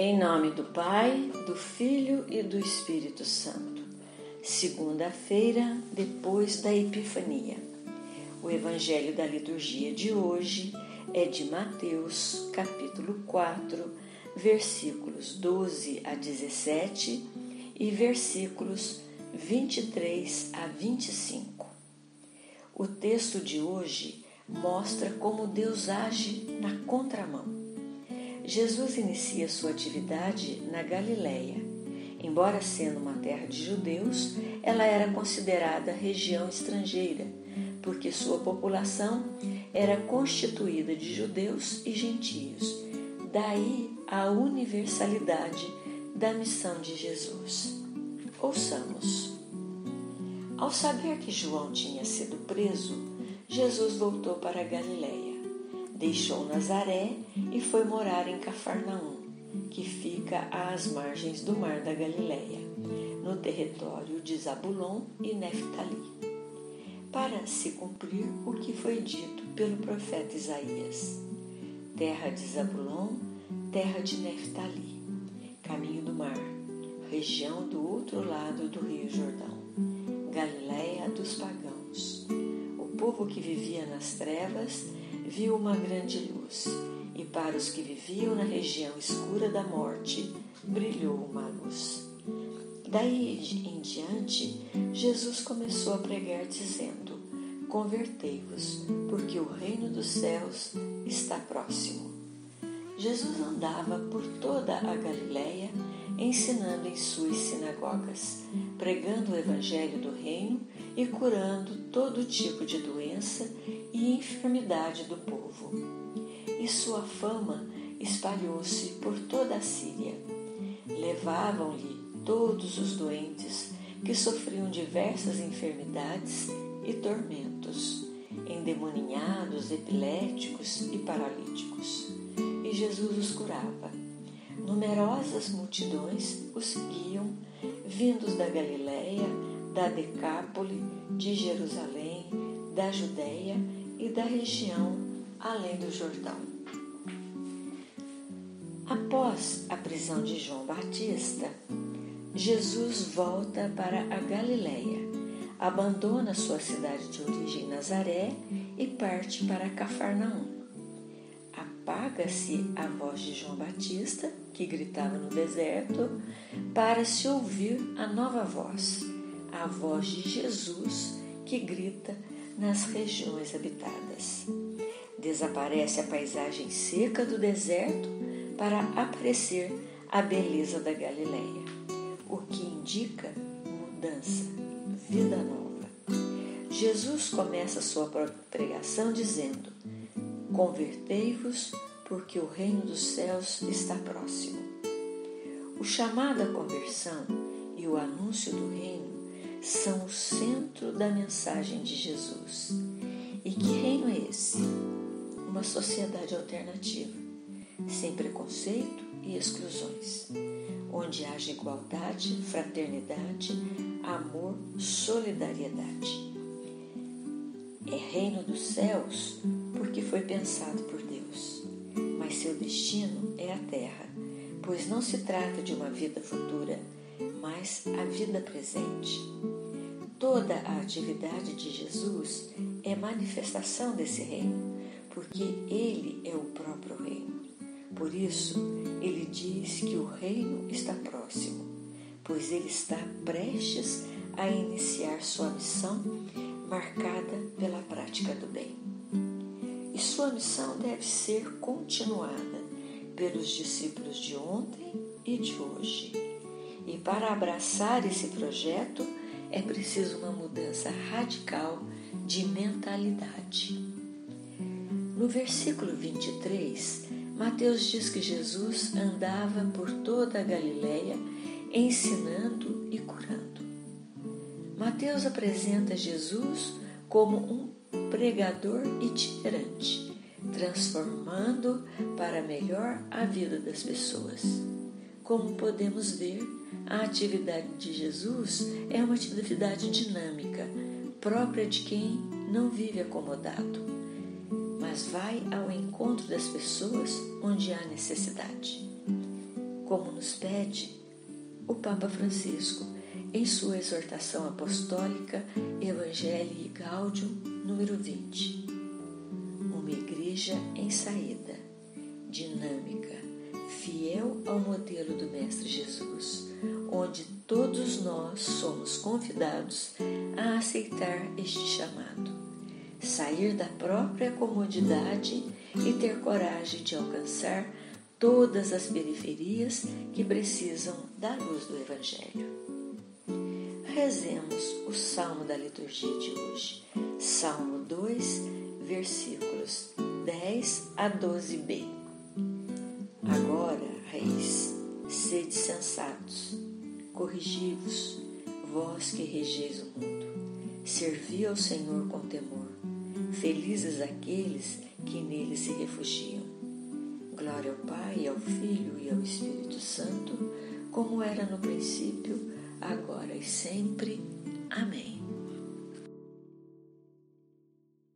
Em nome do Pai, do Filho e do Espírito Santo. Segunda-feira, depois da Epifania. O Evangelho da liturgia de hoje é de Mateus, capítulo 4, versículos 12 a 17 e versículos 23 a 25. O texto de hoje mostra como Deus age na contramão. Jesus inicia sua atividade na Galiléia. Embora sendo uma terra de judeus, ela era considerada região estrangeira, porque sua população era constituída de judeus e gentios. Daí a universalidade da missão de Jesus. Ouçamos. Ao saber que João tinha sido preso, Jesus voltou para a Galiléia deixou Nazaré e foi morar em Cafarnaum, que fica às margens do mar da Galileia, no território de Zabulon e Neftali, para se cumprir o que foi dito pelo profeta Isaías: terra de Zabulon, terra de Neftali, caminho do mar, região do outro lado do Rio Jordão, Galileia dos pagãos. O povo que vivia nas trevas viu uma grande luz, e para os que viviam na região escura da morte brilhou uma luz. Daí em diante, Jesus começou a pregar, dizendo: Convertei-vos, porque o reino dos céus está próximo. Jesus andava por toda a Galiléia, ensinando em suas sinagogas, pregando o evangelho do reino e curando todo tipo de doença e enfermidade do povo. E sua fama espalhou-se por toda a Síria. Levavam-lhe todos os doentes que sofriam diversas enfermidades e tormentos, endemoninhados, epiléticos e paralíticos. E Jesus os curava. Numerosas multidões o seguiam, vindos da Galiléia, da Decápole, de Jerusalém, da Judéia e da região além do Jordão. Após a prisão de João Batista, Jesus volta para a Galiléia, abandona sua cidade de origem Nazaré e parte para Cafarnaum. Apaga-se a voz de João Batista, que gritava no deserto, para se ouvir a nova voz a voz de Jesus que grita nas regiões habitadas. Desaparece a paisagem seca do deserto para aparecer a beleza da Galileia, o que indica mudança, vida nova. Jesus começa sua pregação dizendo: Convertei-vos, porque o reino dos céus está próximo. O chamado à conversão e o anúncio do reino são o centro da mensagem de Jesus. E que reino é esse? Uma sociedade alternativa, sem preconceito e exclusões, onde haja igualdade, fraternidade, amor, solidariedade. É reino dos céus porque foi pensado por Deus, mas seu destino é a terra, pois não se trata de uma vida futura mas a vida presente. Toda a atividade de Jesus é manifestação desse reino, porque ele é o próprio reino. Por isso, ele diz que o reino está próximo, pois ele está prestes a iniciar sua missão marcada pela prática do bem. E sua missão deve ser continuada pelos discípulos de ontem e de hoje e para abraçar esse projeto é preciso uma mudança radical de mentalidade. No versículo 23, Mateus diz que Jesus andava por toda a Galiléia ensinando e curando. Mateus apresenta Jesus como um pregador itinerante, transformando para melhor a vida das pessoas. Como podemos ver, a atividade de Jesus é uma atividade dinâmica, própria de quem não vive acomodado, mas vai ao encontro das pessoas onde há necessidade. como nos pede o Papa Francisco em sua exortação apostólica Evangelii Gaudium número 20. Uma igreja em saída, dinâmica, fiel ao modelo do Mestre Jesus, onde todos nós somos convidados a aceitar este chamado, sair da própria comodidade e ter coragem de alcançar todas as periferias que precisam da luz do Evangelho. Rezemos o salmo da liturgia de hoje, Salmo 2, versículos 10 a 12b. Sede sensatos, corrigi-vos, vós que regeis o mundo. Servi ao Senhor com temor, felizes aqueles que nele se refugiam. Glória ao Pai, ao Filho e ao Espírito Santo, como era no princípio, agora e sempre. Amém.